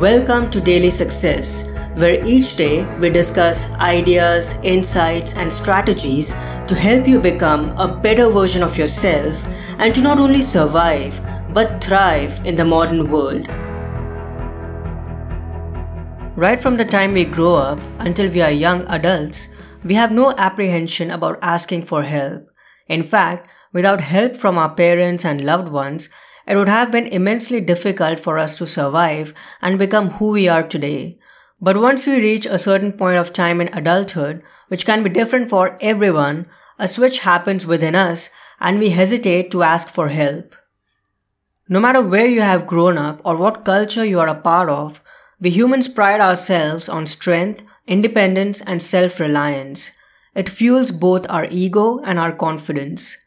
Welcome to Daily Success, where each day we discuss ideas, insights, and strategies to help you become a better version of yourself and to not only survive but thrive in the modern world. Right from the time we grow up until we are young adults, we have no apprehension about asking for help. In fact, without help from our parents and loved ones, it would have been immensely difficult for us to survive and become who we are today. But once we reach a certain point of time in adulthood, which can be different for everyone, a switch happens within us and we hesitate to ask for help. No matter where you have grown up or what culture you are a part of, we humans pride ourselves on strength, independence, and self reliance. It fuels both our ego and our confidence.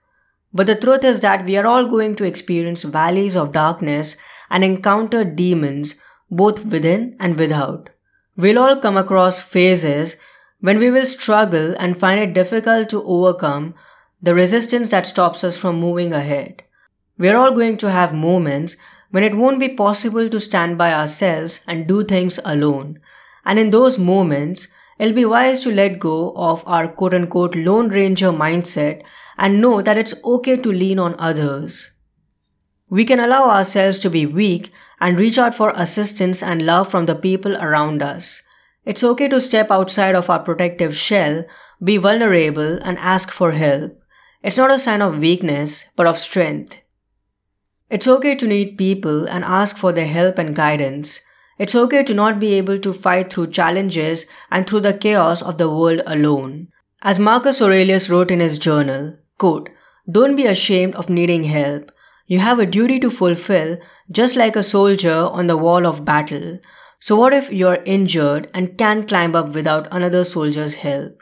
But the truth is that we are all going to experience valleys of darkness and encounter demons both within and without. We'll all come across phases when we will struggle and find it difficult to overcome the resistance that stops us from moving ahead. We're all going to have moments when it won't be possible to stand by ourselves and do things alone. And in those moments, it'll be wise to let go of our quote unquote Lone Ranger mindset and know that it's okay to lean on others. We can allow ourselves to be weak and reach out for assistance and love from the people around us. It's okay to step outside of our protective shell, be vulnerable, and ask for help. It's not a sign of weakness, but of strength. It's okay to need people and ask for their help and guidance. It's okay to not be able to fight through challenges and through the chaos of the world alone. As Marcus Aurelius wrote in his journal, quote, Don't be ashamed of needing help. You have a duty to fulfill just like a soldier on the wall of battle. So what if you're injured and can't climb up without another soldier's help?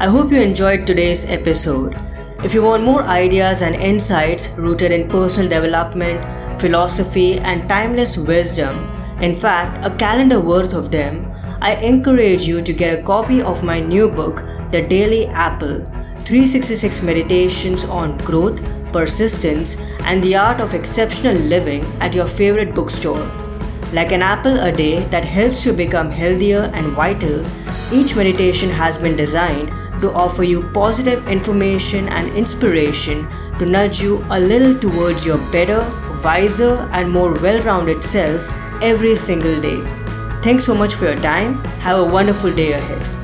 I hope you enjoyed today's episode. If you want more ideas and insights rooted in personal development, philosophy, and timeless wisdom, in fact, a calendar worth of them, I encourage you to get a copy of my new book, The Daily Apple 366 Meditations on Growth, Persistence, and the Art of Exceptional Living at your favorite bookstore. Like an apple a day that helps you become healthier and vital, each meditation has been designed to offer you positive information and inspiration to nudge you a little towards your better, wiser, and more well rounded self every single day. Thanks so much for your time. Have a wonderful day ahead.